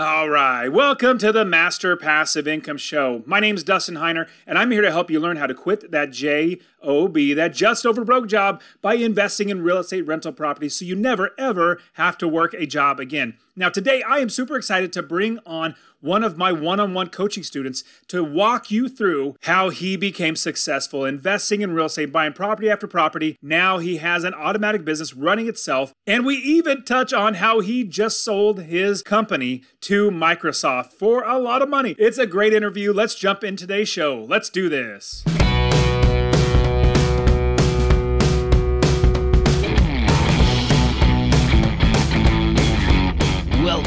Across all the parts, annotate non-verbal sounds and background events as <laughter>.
All right, welcome to the Master Passive Income Show. My name is Dustin Heiner, and I'm here to help you learn how to quit that JOB, that just over broke job, by investing in real estate rental properties so you never ever have to work a job again. Now, today I am super excited to bring on one of my one on one coaching students to walk you through how he became successful investing in real estate, buying property after property. Now he has an automatic business running itself. And we even touch on how he just sold his company to Microsoft for a lot of money. It's a great interview. Let's jump in today's show. Let's do this.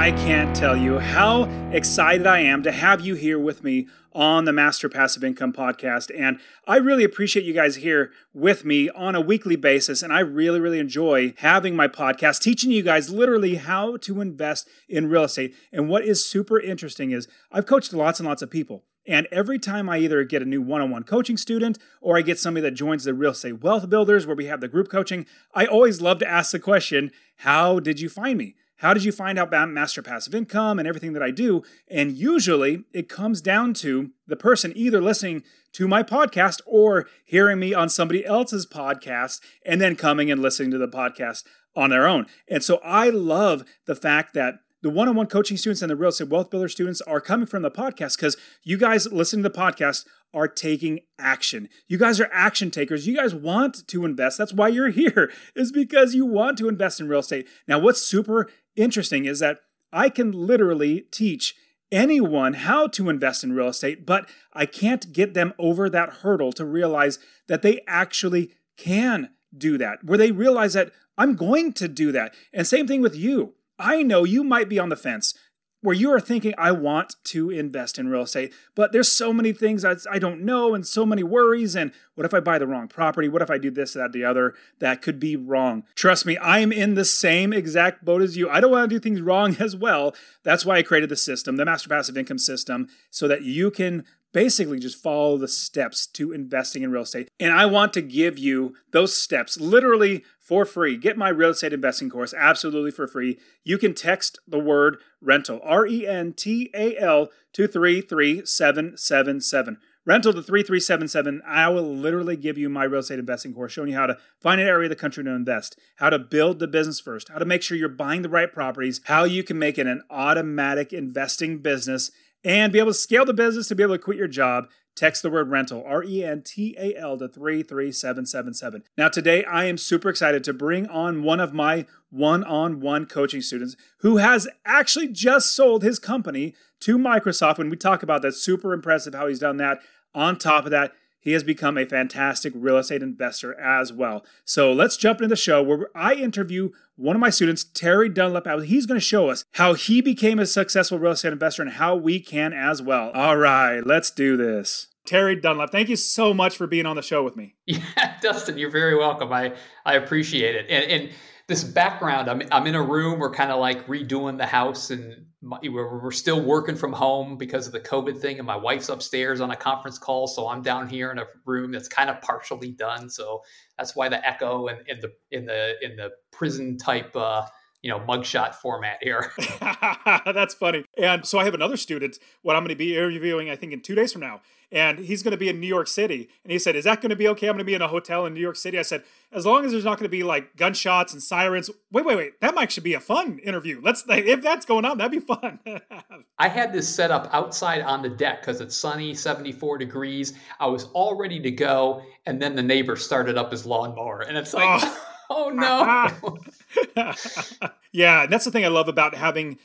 I can't tell you how excited I am to have you here with me on the Master Passive Income podcast. And I really appreciate you guys here with me on a weekly basis. And I really, really enjoy having my podcast, teaching you guys literally how to invest in real estate. And what is super interesting is I've coached lots and lots of people. And every time I either get a new one on one coaching student or I get somebody that joins the Real Estate Wealth Builders where we have the group coaching, I always love to ask the question How did you find me? How did you find out about Master Passive Income and everything that I do? And usually it comes down to the person either listening to my podcast or hearing me on somebody else's podcast and then coming and listening to the podcast on their own. And so I love the fact that the one-on-one coaching students and the real estate wealth builder students are coming from the podcast because you guys listening to the podcast are taking action. You guys are action takers. You guys want to invest. That's why you're here, <laughs> is because you want to invest in real estate. Now, what's super interesting is that I can literally teach anyone how to invest in real estate, but I can't get them over that hurdle to realize that they actually can do that, where they realize that I'm going to do that. And same thing with you. I know you might be on the fence where you are thinking, I want to invest in real estate, but there's so many things I, I don't know and so many worries. And what if I buy the wrong property? What if I do this, that, the other? That could be wrong. Trust me, I'm in the same exact boat as you. I don't want to do things wrong <laughs> as well. That's why I created the system, the Master Passive Income System, so that you can basically just follow the steps to investing in real estate. And I want to give you those steps literally for free. Get my real estate investing course absolutely for free. You can text the word rental, R E N T A L, to 33777. Rental to 3377. I will literally give you my real estate investing course showing you how to find an area of the country to invest, how to build the business first, how to make sure you're buying the right properties, how you can make it an automatic investing business and be able to scale the business to be able to quit your job, text the word rental, R E N T A L, to 33777. Now, today I am super excited to bring on one of my one on one coaching students who has actually just sold his company to Microsoft. When we talk about that, super impressive how he's done that. On top of that, he has become a fantastic real estate investor as well. So let's jump into the show where I interview one of my students, Terry Dunlap. He's going to show us how he became a successful real estate investor and how we can as well. All right, let's do this. Terry Dunlap, thank you so much for being on the show with me. <laughs> Yeah, Dustin, you're very welcome. I, I appreciate it. And, and this background, I'm, I'm in a room, we're kind of like redoing the house and my, we're, we're still working from home because of the COVID thing, and my wife's upstairs on a conference call, so I'm down here in a room that's kind of partially done. So that's why the echo and in the in the in the prison type uh, you know mugshot format here. <laughs> <laughs> That's funny. And so I have another student. What I'm going to be interviewing, I think, in two days from now, and he's going to be in New York City. And he said, "Is that going to be okay? I'm going to be in a hotel in New York City." I said, "As long as there's not going to be like gunshots and sirens." Wait, wait, wait. That might should be a fun interview. Let's if that's going on, that'd be fun. <laughs> I had this set up outside on the deck because it's sunny, 74 degrees. I was all ready to go, and then the neighbor started up his lawnmower, and it's like. Oh oh no. <laughs> yeah, and that's the thing I love about having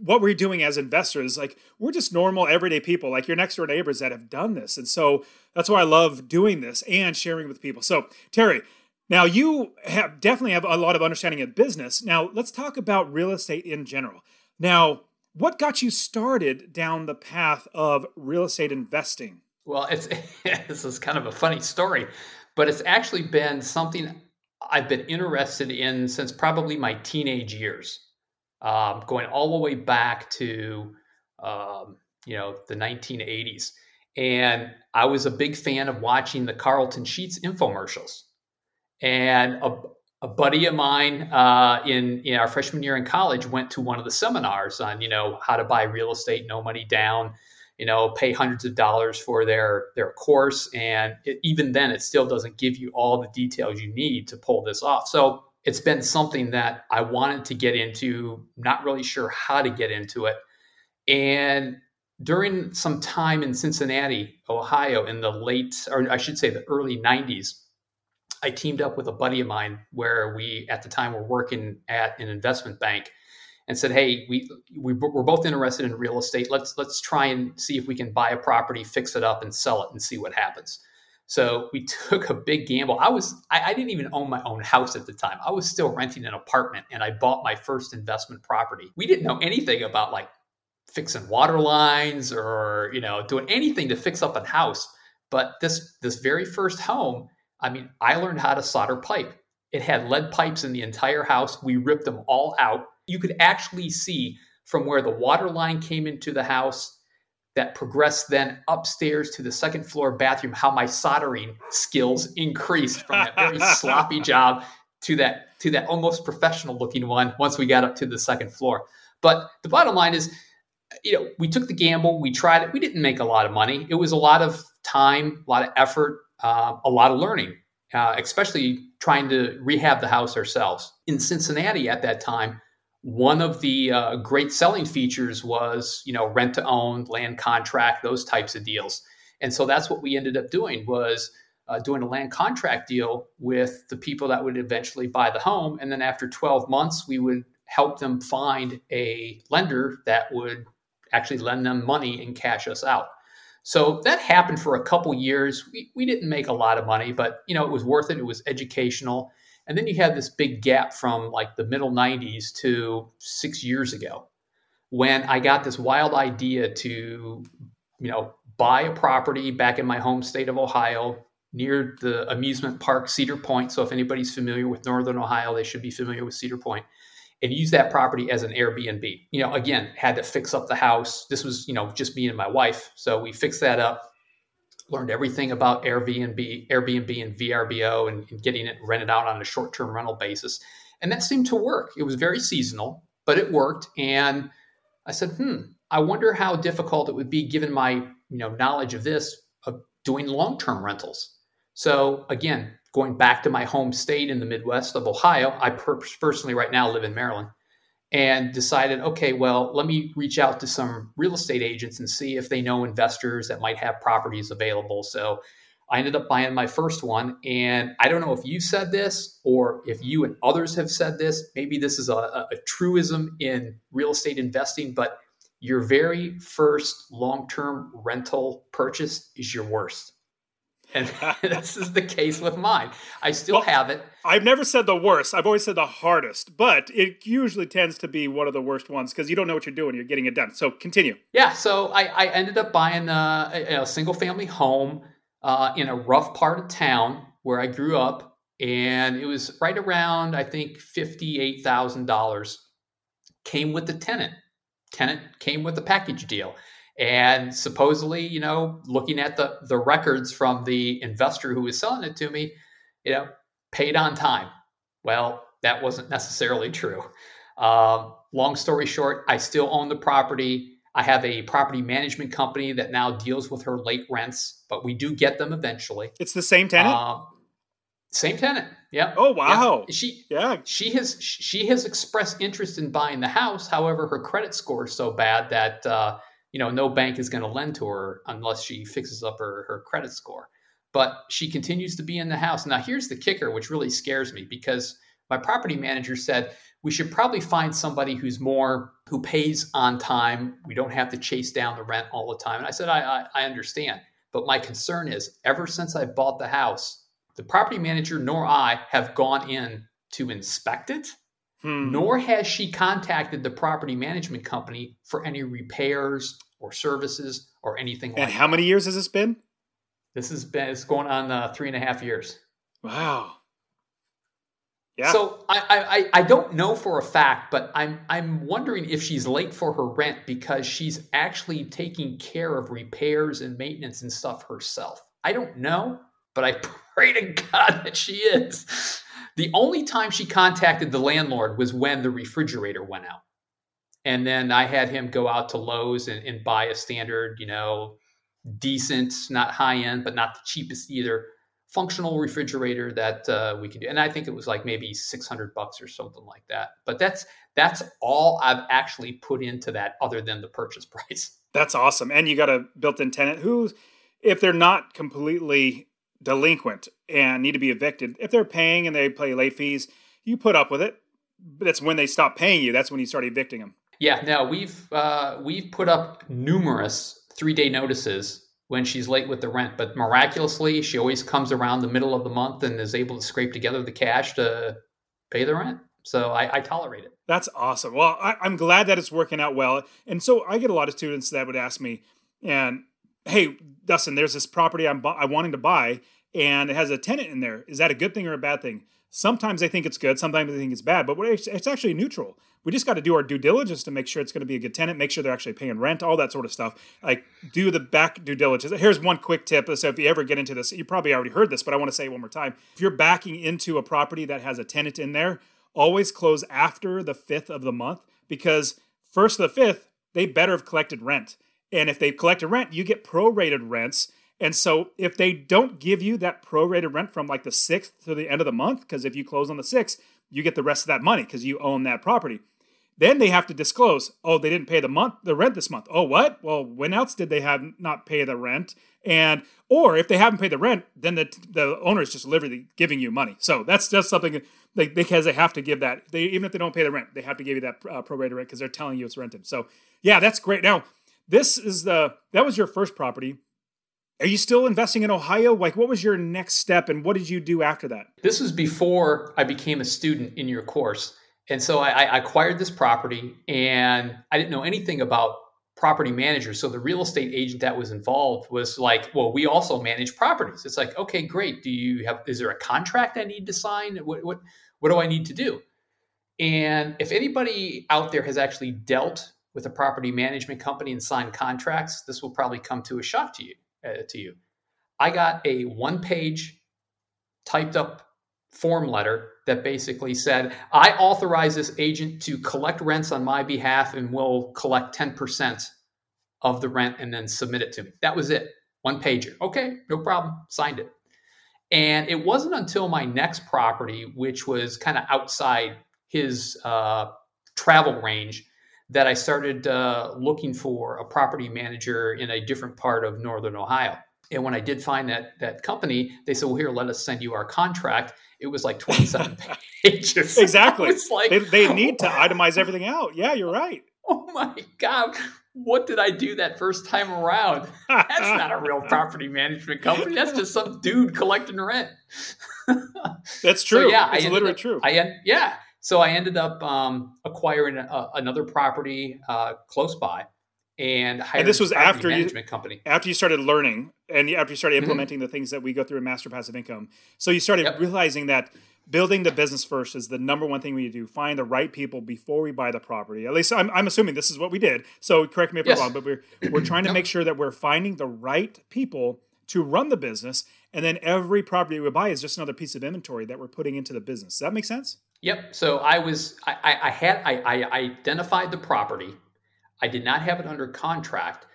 what we're doing as investors. Like we're just normal, everyday people, like your next door neighbors that have done this, and so that's why I love doing this and sharing with people. So Terry. Now you have definitely have a lot of understanding of business. Now let's talk about real estate in general. Now, what got you started down the path of real estate investing? Well, it's <laughs> this is kind of a funny story but it's actually been something I've been interested in since probably my teenage years, um, going all the way back to um, you know the 1980s. And I was a big fan of watching the Carlton Sheets infomercials. And a, a buddy of mine uh, in, in our freshman year in college went to one of the seminars on you know how to buy real estate, no money down, you know, pay hundreds of dollars for their their course, and it, even then, it still doesn't give you all the details you need to pull this off. So it's been something that I wanted to get into, not really sure how to get into it, and during some time in Cincinnati, Ohio, in the late, or I should say, the early '90s. I teamed up with a buddy of mine where we, at the time, were working at an investment bank and said, "Hey, we, we we're both interested in real estate. Let's let's try and see if we can buy a property, fix it up, and sell it, and see what happens." So we <laughs> took a big gamble. I was I, I, didn't even own my own house at the time. I was still renting an apartment, and I bought my first investment property. We didn't know anything about like fixing water lines or you know doing anything to fix up a house. But this this very first home, I mean, I learned how to solder pipe. It had lead pipes in the entire house. We ripped them all out you could actually see from where the water line came into the house that progressed then upstairs to the second floor bathroom how my soldering skills increased from that very <laughs> sloppy job to that to that almost professional looking one once we got up to the second floor. But the bottom line is you know we took the gamble we tried it we didn't make a lot of money. It was a lot of time a lot of effort uh, a lot of learning uh, especially trying to rehab the house ourselves. In cincinnati at that time one of the uh, great selling features was you know rent to own land contract those types of deals. And so that's what we ended up doing was uh, doing a land contract deal with the people that would eventually buy the home. And then after 12 months we would help them find a lender that would actually lend them money and cash us out. So that happened for a couple years. We, we didn't make a lot of money but you know it was worth it. It was educational and then you had this big gap from like the middle 90s to six years ago when I got this wild idea to, you know, buy a property back in my home state of Ohio near the amusement park Cedar Point. So if anybody's familiar with Northern Ohio, they should be familiar with Cedar Point and use that property as an Airbnb. You know, again, had to fix up the house. This was, you know, just me and my wife. So we fixed that up learned everything about Airbnb, Airbnb and VRBO and, and getting it rented out on a short-term rental basis. And that seemed to work. It was very seasonal, but it worked. And I said, hmm, I wonder how difficult it would be given my you know knowledge of this of doing long-term rentals. So again, going back to my home state in the Midwest of Ohio, I per- personally right now live in Maryland and decided, okay, well, let me reach out to some real estate agents and see if they know investors that might have properties available. So I ended up buying my first one. And I don't know if you said this or if you and others have said this. Maybe this is a, a truism in real estate investing, but your very first long term rental purchase is your worst. And <laughs> this is the case with mine. I still have it. I've never said the worst. I've always said the hardest, but it usually tends to be one of the worst ones because you don't know what you're doing. You're getting it done. So continue. Yeah. So I, I ended up buying a, a single family home uh, in a rough part of town where I grew up. And it was right around, I think, $58,000. Came with the tenant. Tenant came with the package deal. And supposedly, you know, looking at the the records from the investor who was selling it to me, you know, paid on time. Well, that wasn't necessarily true. Um, long story short, I still own the property. I have a property management company that now deals with her late rents, but we do get them eventually. It's the same tenant. Um, same tenant. Yeah. Oh wow. She yeah. She has she has expressed interest in buying the house. However, her credit score is so bad that uh, you know, no bank is going to lend to her unless she fixes up her, her credit score. But she continues to be in the house. Now, here's the kicker, which really scares me because my property manager said we should probably find somebody who's more who pays on time. We don't have to chase down the rent all the time. And I said, I, I, I understand. But my concern is ever since I bought the house, the property manager nor I have gone in to inspect it Hmm. Nor has she contacted the property management company for any repairs or services or anything like that. and like how that. many years has this been? This has been it's going on uh, three and a half years. Wow. Yeah. So I, I I don't know for a fact, but I'm I'm wondering if she's late for her rent because she's actually taking care of repairs and maintenance and stuff herself. I don't know, but I <laughs> pray to God that she is. The only time she contacted the landlord was when the refrigerator went out. And then I had him go out to Lowe's and, and buy a standard, you know, decent, not high end, but not the cheapest either, functional refrigerator that uh, we can do. And I think it was like maybe 600 bucks or something like that. But that's that's all I've actually put into that other than the purchase <laughs> price. That's awesome. And you got a built-in tenant who if they're not completely delinquent and need to be evicted, if they're paying and they pay late fees, you put up with it. But that's when they stop paying you. That's when you start evicting them. Yeah, no, we've uh, we've put up numerous three day notices when she's late with the rent. But miraculously, she always comes around the middle of the month and is able to scrape together the cash to pay the rent. So I, I tolerate it. That's awesome. Well, I, am glad that it's working out well. And so I get a lot of students that would ask me, and hey, Dustin, there's this property I'm, bu- I'm wanting to buy, and it has a tenant in there. Is that a good thing or a bad thing? Sometimes they think it's good, sometimes they think it's bad, but it's actually neutral. We just got to do our due diligence to make sure it's going to be a good tenant, make sure they're actually paying rent, all that sort of stuff. Like do the back due diligence. Here's one quick tip. So if you ever get into this, you probably already heard this, but I want to say it one more time. If you're backing into a property that has a tenant in there, always close after the fifth of the month because first of the fifth, they better have collected rent. And if they've collected rent, you get prorated rents and so if they don't give you that prorated rent from like the 6th to the end of the month, because if you close on the 6th, you get the rest of that money because you own that property. Then they have to disclose, oh, they didn't pay the month the rent this month. Oh, what? Well, when else did they have not pay the rent? And or if they haven't paid the rent, then the the owner is just literally giving you money. So that's just something they, because they have to give that. They even if they don't pay the rent, they have to give you that uh, prorated rent because they're telling you it's rented. So yeah, that's great. Now this is the that was your first property. Are you still investing in Ohio? Like, what was your next step and what did you do after that? This was before I became a student in your course. And so I, I acquired this property and I didn't know anything about property managers. So the real estate agent that was involved was like, well, we also manage properties. It's like, okay, great. Do you have, is there a contract I need to sign? What, what, what do I need to do? And if anybody out there has actually dealt with a property management company and signed contracts, this will probably come to a shock to you uh, to you. I got a one page typed up form letter that basically said, I authorize this agent to collect rents on my behalf and will collect 10% of the rent and then submit it to me. That was it. One pager. Okay, no problem. Signed it. And it wasn't until my next property, which was kind of outside his uh, travel range, that I started uh, looking for a property manager in a different part of Northern Ohio. And when I did find that that company, they said, "Well, here, let us send you our contract." It was like twenty-seven <laughs> pages. <laughs> Exactly. It's Like, they, they need to itemize everything out. Yeah, you're right. <laughs> Oh my god, what did I do that first time around? That's not a real property management company. That's just some dude collecting rent. That's true. So, yeah, it's literally up, true. I yeah. So I ended up um, acquiring a, another property uh, close by, and and this was after management you, company after you started learning and after you started mm-hmm. implementing mm-hmm. the things that we go through in Master Passive Income. So you started yep. realizing that building the business first is the number one thing we need to do. Find the right people before we buy the property. At least I'm, I'm assuming this is what we did. So correct me if yes. I'm wrong, but we're we're trying to make sure that we're finding the right people to run the business, and then every property we buy is just another piece of inventory that we're putting into the business. Does that make sense? Yep. So I was I, I had I, I identified the property. I did not have it under contract,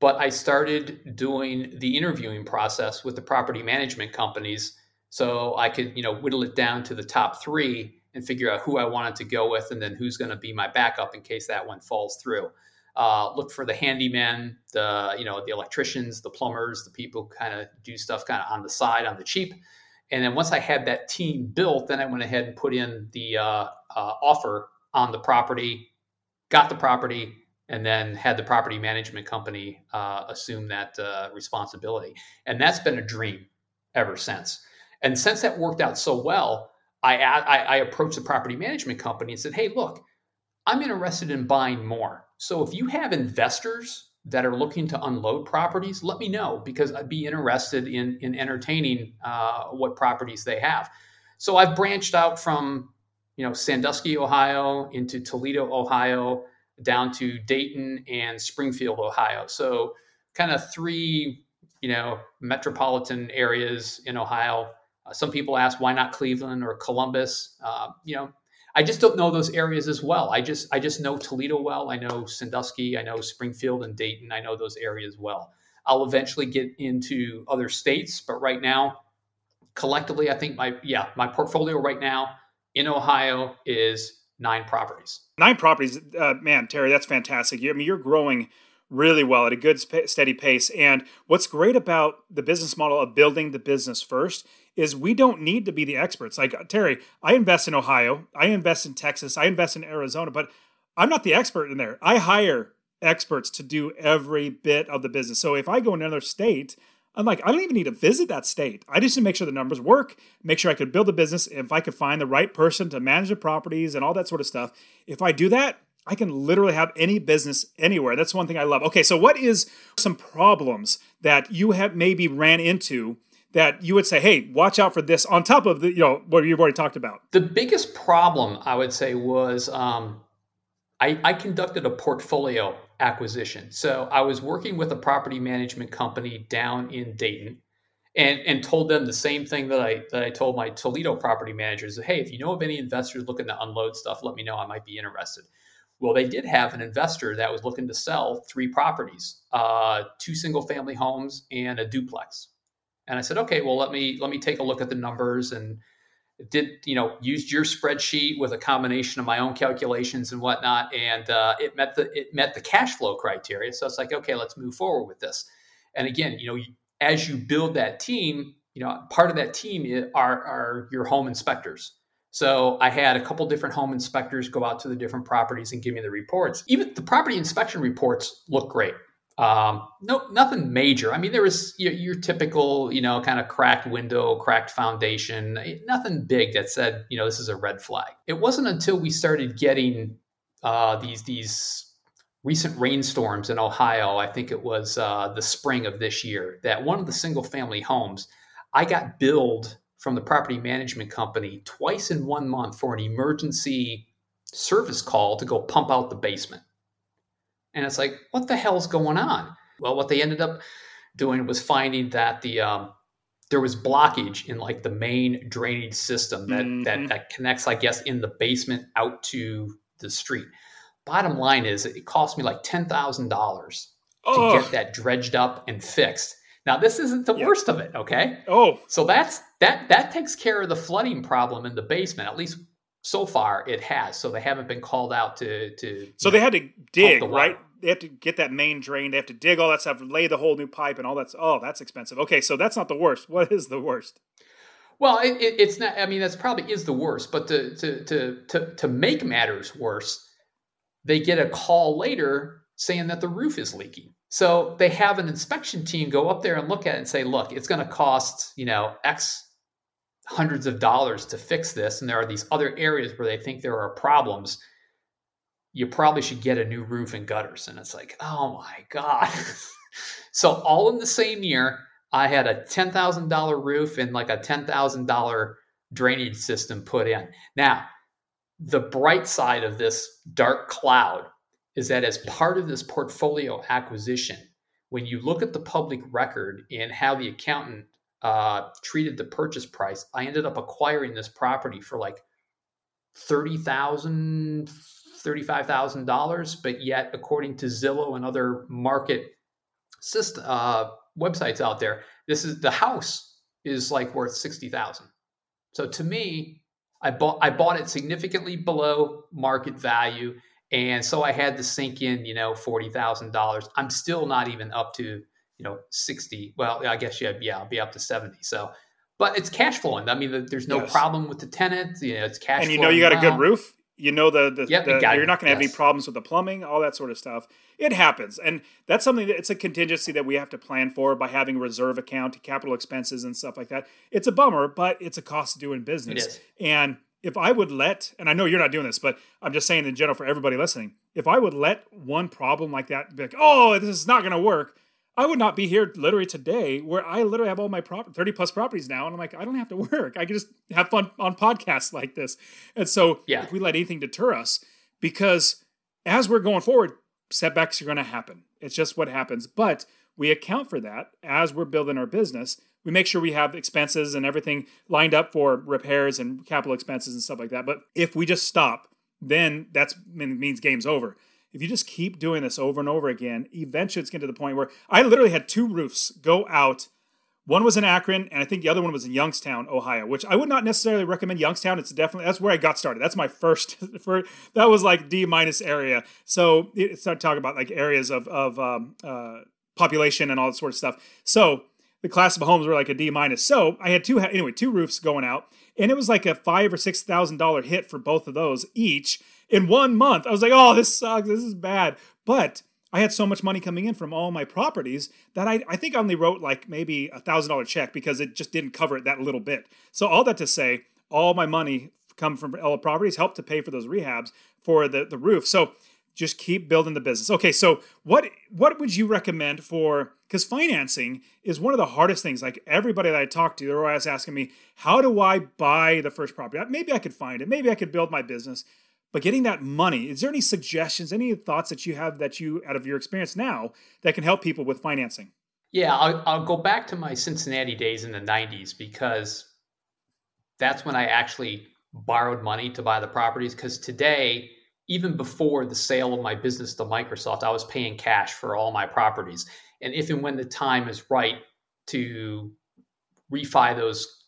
but I started doing the interviewing process with the property management companies so I could, you know, whittle it down to the top three and figure out who I wanted to go with and then who's going to be my backup in case that one falls through. Uh, look for the handyman, the you know the electricians, the plumbers, the people kind of do stuff kind of on the side on the cheap. And then once I had that team built, then I went ahead and put in the uh, uh, offer on the property, got the property, and then had the property management company uh, assume that uh, responsibility. And that's been a dream ever since. And since that worked out so well, I, I, I approached the property management company and said, "Hey, look, I'm interested in buying more. So if you have investors that are looking to unload properties, let me know because I'd be interested in in entertaining uh, what properties they have. So I've branched out from you know Sandusky, Ohio, into Toledo, Ohio, down to Dayton and Springfield, Ohio. So kind of three you know metropolitan areas in Ohio. Uh, some people ask why not Cleveland or Columbus. Uh, you know, I just don't know those areas as well. I just I just know Toledo well. I know Sandusky. I know Springfield and Dayton. I know those areas well. I'll eventually get into other states, but right now, collectively, I think my yeah my portfolio right now in Ohio is nine properties. Nine properties, uh, man, Terry, that's fantastic. You, I mean, you're growing really well at a good steady pace. And what's great about the business model of building the business first is we don't need to be the experts. Like uh, Terry, I invest in Ohio, I invest in Texas, I invest in Arizona, but I'm not the expert in there. I hire experts to do every bit of the business. So if I go in another state, I'm like, I don't even need to visit that state. I just need to make sure the numbers work, make sure I could build a business. If I could find the right person to manage the properties and all that sort of stuff, if I do that, I can literally have any business anywhere. That's one thing I love. Okay, so what is some problems that you have maybe ran into that you would say, hey, watch out for this on top of the, you know, what you've already talked about? The biggest problem I would say was um, I, I conducted a portfolio acquisition. So I was working with a property management company down in Dayton and and told them the same thing that I that I told my Toledo property managers. Hey, if you know of any investors looking to unload stuff, let me know. I might be interested. Well, they did have an investor that was looking to sell three properties, uh, two single family homes and a duplex. And I said, okay, well, let me let me take a look at the numbers and did you know used your spreadsheet with a combination of my own calculations and whatnot, and uh, it met the it met the cash flow criteria. So it's like, okay, let's move forward with this. And again, you know, as you build that team, you know, part of that team are are your home inspectors. So I had a couple different home inspectors go out to the different properties and give me the reports. Even the property inspection reports look great. Um, no, nothing major. I mean, there was your, your, typical, you know, kind of cracked window, cracked foundation, eh, nothing big that said, you know, this is a red flag. It wasn't until we started getting uh, these these recent rainstorms in Ohio. I think it was uh, the spring of this year that one of the single family homes, I got billed from the property management company twice in one month for an emergency service call to go pump out the basement. And it's like, what the hell's going on? Well, what they ended up doing was finding that the um, there was blockage in like the main drainage system that, mm-hmm. that that connects, I guess, in the basement out to the street. Bottom line is, it cost me like ten thousand dollars to get that dredged up and fixed. Now, this isn't the yep. worst of it, okay? Oh, so that's that that takes care of the flooding problem in the basement. At least so far, it has. So they haven't been called out to to. So they had to dig, the right? They have to get that main drain. They have to dig all that stuff, lay the whole new pipe, and all that's. Oh, that's expensive. Okay, so that's not the worst. <laughs> What is the worst? Well, it, it, it's not. I mean, that's probably is the worst. But to to to to to make matters worse, they get a call later saying that the roof is leaking. So they have an inspection team go up there and look at it and say, look, it's going to cost, you know, X hundreds of dollars to fix this. And there are these other areas where they think there are problems. You probably should get a new roof and gutters. And it's like, oh my God. <laughs> so all in the same year, I had a $10,000 roof and like a $10,000 drainage system put in. Now, the bright side of this dark cloud is that as part of this portfolio acquisition, when you look at the public record and how the accountant uh, treated the purchase price, I ended up acquiring this property for like $30,000, $35,000. But yet, according to Zillow and other market system, uh, websites out there, this is the house is like worth 60,000. So to me, I bought I bought it significantly below market value and so I had to sink in, you know, forty thousand dollars. I'm still not even up to, you know, sixty. Well, I guess yeah, yeah, I'll be up to seventy. So, but it's cash flowing. I mean, there's no yes. problem with the tenant. You know, it's cash. And you know, you got a good roof. You know the, the, yep, the you're not going to have yes. any problems with the plumbing, all that sort of stuff. It happens, and that's something that it's a contingency that we have to plan for by having a reserve account, capital expenses, and stuff like that. It's a bummer, but it's a cost of doing business. And if I would let, and I know you're not doing this, but I'm just saying in general for everybody listening, if I would let one problem like that be like, oh, this is not going to work, I would not be here literally today where I literally have all my prop 30 plus properties now. And I'm like, I don't have to <laughs> work. I can just have fun on podcasts like this. And so yeah. if we let anything deter us, because as we're going forward, setbacks are going to happen. It's just what happens. But we account for that as we're building our business. We make sure we have expenses and everything lined up for repairs and capital expenses and stuff like that. But if we just stop, then that means game's over if you just keep doing this over and over again, eventually it's getting to the point where I literally had two roofs go out. One was in Akron, and I think the other one was in Youngstown, Ohio, which I would not necessarily recommend Youngstown. It's definitely that's where I got started. That's my first <laughs> for that was like D minus area. So it started talking about like areas of of um, uh, population and all that sort of stuff. So the class of homes were like a D minus. So I had two anyway two roofs going out, and it was like a five or six thousand dollar hit for both of those each in one month. I was like, oh, this sucks. This is bad. But I had so much money coming in from all my properties that I, I think I only wrote like maybe a thousand dollar check because it just didn't cover it that little bit. So all that to say, all my money come from all properties helped to pay for those rehabs for the, the roof. So just keep building the business. Okay, so what what would you recommend for because financing is one of the hardest things. Like everybody that I talk to, they're always asking me, how do I buy the first property? Maybe I could find it. Maybe I could build my business. But getting that money, is there any suggestions, any thoughts that you have that you, out of your experience now, that can help people with financing? Yeah, I'll, I'll go back to my Cincinnati days in the 90s because that's when I actually borrowed money to buy the properties. Because today, even before the sale of my business to Microsoft, I was paying cash for all my properties. And if and when the time is right to refi those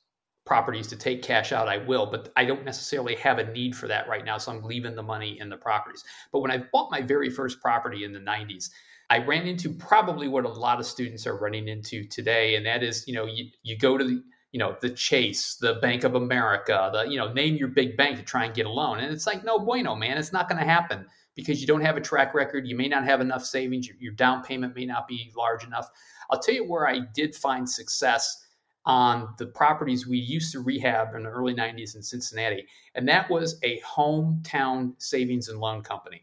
properties to take cash out, I will, but I don't necessarily have a need for that right now. So I'm leaving the money in the properties. But when I bought my very first property in the 90s, I ran into probably what a lot of students are running into today. And that is, you know, you, you go to the, you know, the Chase, the Bank of America, the, you know, name your big bank to try and get a loan. And it's like, no bueno, man, it's not going to happen because you don't have a track record. You may not have enough savings. Your, down payment may not be large enough. I'll tell you where I did find success on the properties we used to rehab in the early 90s in Cincinnati. And that was a hometown savings and loan company.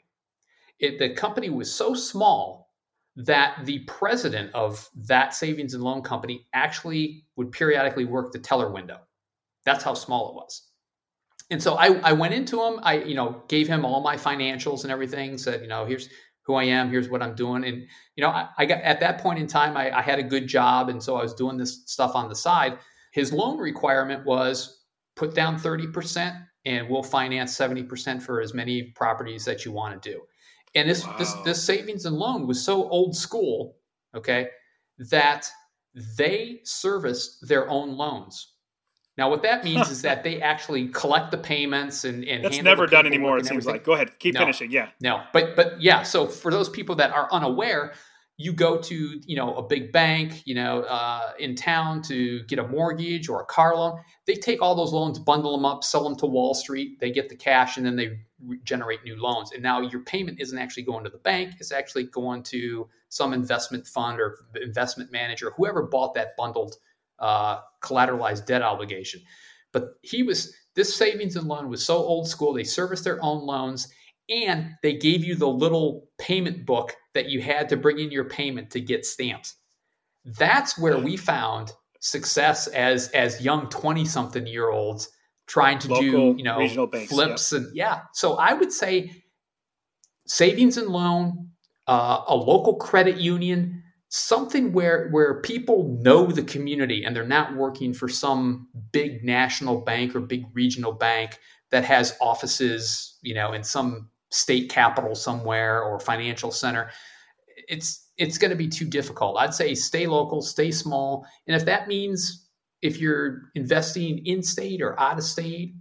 It, the company was so small that the president of that savings and loan company actually would periodically work the teller window. That's how small it was. And so I, I went into him. I, you know, gave him all my financials and everything. Said, you know, here's who I am. Here's what I'm doing. And you know, I, I got at that point in time, I, I had a good job, and so I was doing this stuff on the side. His loan requirement was put down 30% and we'll finance 70% for as many properties that you want to do. And this wow. this this savings and loan was so old school, okay, that they serviced their own loans. Now, what that means is that they <laughs> actually collect the payments and and that's never done anymore. It seems like. Go ahead, keep no, finishing. Yeah. No, but but yeah. So for those people that are unaware, you go to you know a big bank, you know, uh, in town to get a mortgage or a car loan. They take all those loans, bundle them up, sell them to Wall Street. They get the cash, and then they generate new loans. And now your payment isn't actually going to the bank; it's actually going to some investment fund or investment manager, whoever bought that bundled uh, collateralized debt obligation. But he was this savings and loan was so old school. They serviced their own loans and they gave you the little payment book that you had to bring in your payment to get stamps. That's where we found success as as young 20 something year olds trying to Local, do, you know, banks, flips yeah. and yeah. So I would say savings and loan, uh, a local credit union, something where where people know the community and they're not working for some big national bank or big regional bank that has offices you know in some state capital somewhere or financial center it's it's going to be too difficult. I'd say stay local stay small. And if that means if you're investing in state or out of state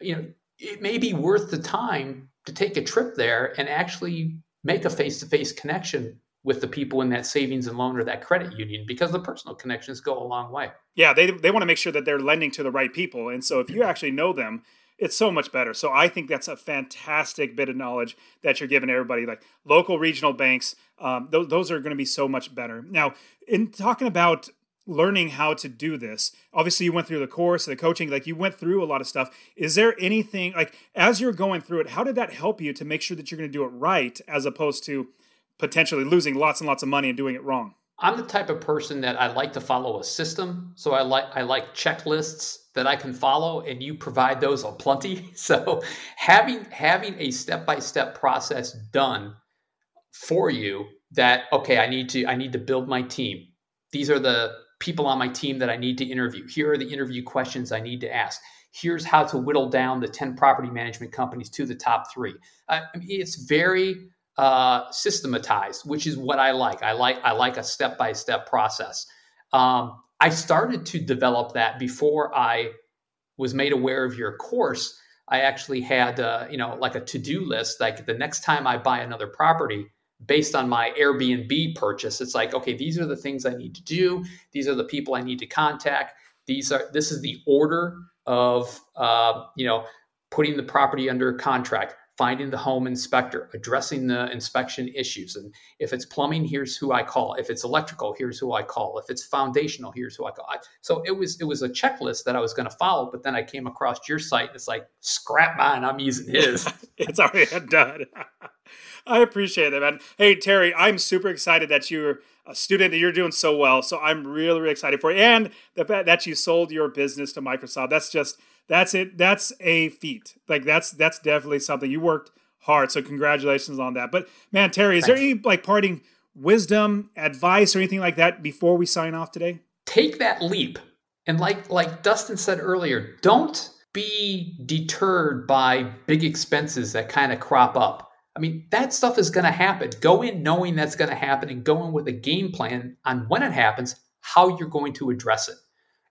you know it may be worth the time to take a trip there and actually make a face-to-face connection with the people in that savings and loan or that credit union because the personal connections go a long way. Yeah, they they want to make sure that they're lending to the right people, and so if you mm-hmm. actually know them, it's so much better. So I think that's a fantastic bit of knowledge that you're giving everybody. Like local regional banks, um, those those are going to be so much better. Now, in talking about learning how to do this obviously you went through the course the coaching like you went through a lot of stuff is there anything like as you're going through it how did that help you to make sure that you're going to do it right as opposed to potentially losing lots and lots of money and doing it wrong i'm the type of person that i like to follow a system so i like i like checklists that i can follow and you provide those a plenty <laughs> so having having a step-by-step process done for you that okay i need to i need to build my team these are the people on my team that I need to interview. Here are the interview questions I need to ask. Here's how to whittle down the 10 property management companies to the top three. I mean, it's very uh, systematized, which is what I like. I like I like a step by step process. Um, I started to develop that before I was made aware of your course. I actually had uh, you know like a to do list. Like the next time I buy another property, based on my Airbnb purchase. It's like, okay, these are the things I need to do. These are the people I need to contact. These are this is the order of uh, you know putting the property under contract, finding the home inspector, addressing the inspection issues, and if it's plumbing, here's who I call. If it's electrical, here's who I call. If it's foundational, here's who I call. So it was it was a checklist that I was going to follow, but then I came across your site, and it's like scrap mine. I'm using his. <laughs> it's already <laughs> done. <laughs> I appreciate it, man. Hey, Terry, I'm super excited that you're a student and you're doing so well. So I'm really, really excited for you. And the fact that you sold your business to Microsoft, that's just, that's it. That's a feat. Like that's, that's definitely something you worked hard. So congratulations on that. But man, Terry, is Thanks. there any like parting wisdom, advice, or anything like that before we sign off today? Take that leap. And like, like Dustin said earlier, don't be deterred by big expenses that kind of crop up I mean, that stuff is going to happen. Go in knowing that's going to happen and go in with a game plan on when it happens, how you're going to address it.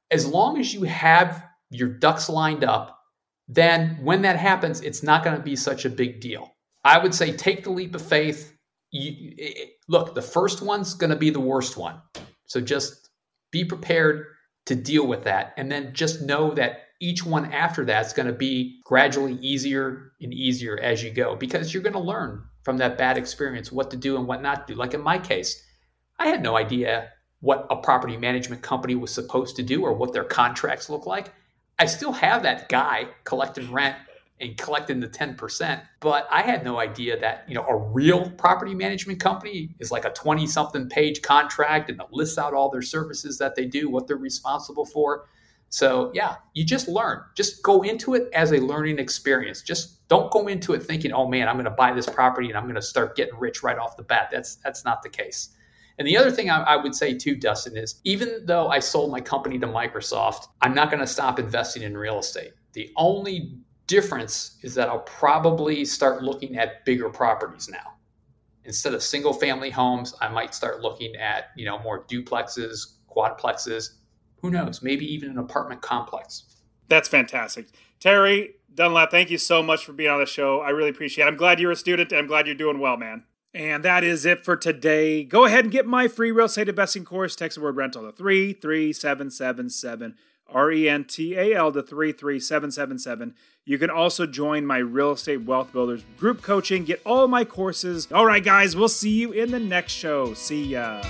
As long as you have your ducks lined up, then when that happens, it's not going to be such a big deal. I would say take the leap of faith. You, it, look, the first one's going to be the worst one. So just be prepared to deal with that. And then just know that each one after that's going to be gradually easier and easier as you go because you're going to learn from that bad experience what to do and what not to do. Like in my case, I had no idea what a property management company was supposed to do or what their contracts look like. I still have that guy collecting rent and collecting the 10%, but I had no idea that, you know, a real property management company is like a 20 something page contract and it lists out all their services that they do, what they're responsible for. So, yeah, you just learn. Just go into it as a learning experience. Just don't go into it thinking, "Oh man, I'm going to buy this property and I'm going to start getting rich right off the bat." That's that's not the case. And the other thing I, I, would say too, Dustin, is even though I sold my company to Microsoft, I'm not going to stop investing in real estate. The only difference is that I'll probably start looking at bigger properties now. Instead of single family homes, I might start looking at, you know, more duplexes, quadplexes, who knows, maybe even an apartment complex. That's fantastic. Terry Dunlap, thank you so much for being on the show. I really appreciate it. I'm glad you're a student and I'm glad you're doing well, man. And that is it for today. Go ahead and get my free real estate investing course. Text the word rental to 33777. R E N T A L to 33777. You can also join my Real Estate Wealth Builders group coaching, get all my courses. All right, guys, we'll see you in the next show. See ya.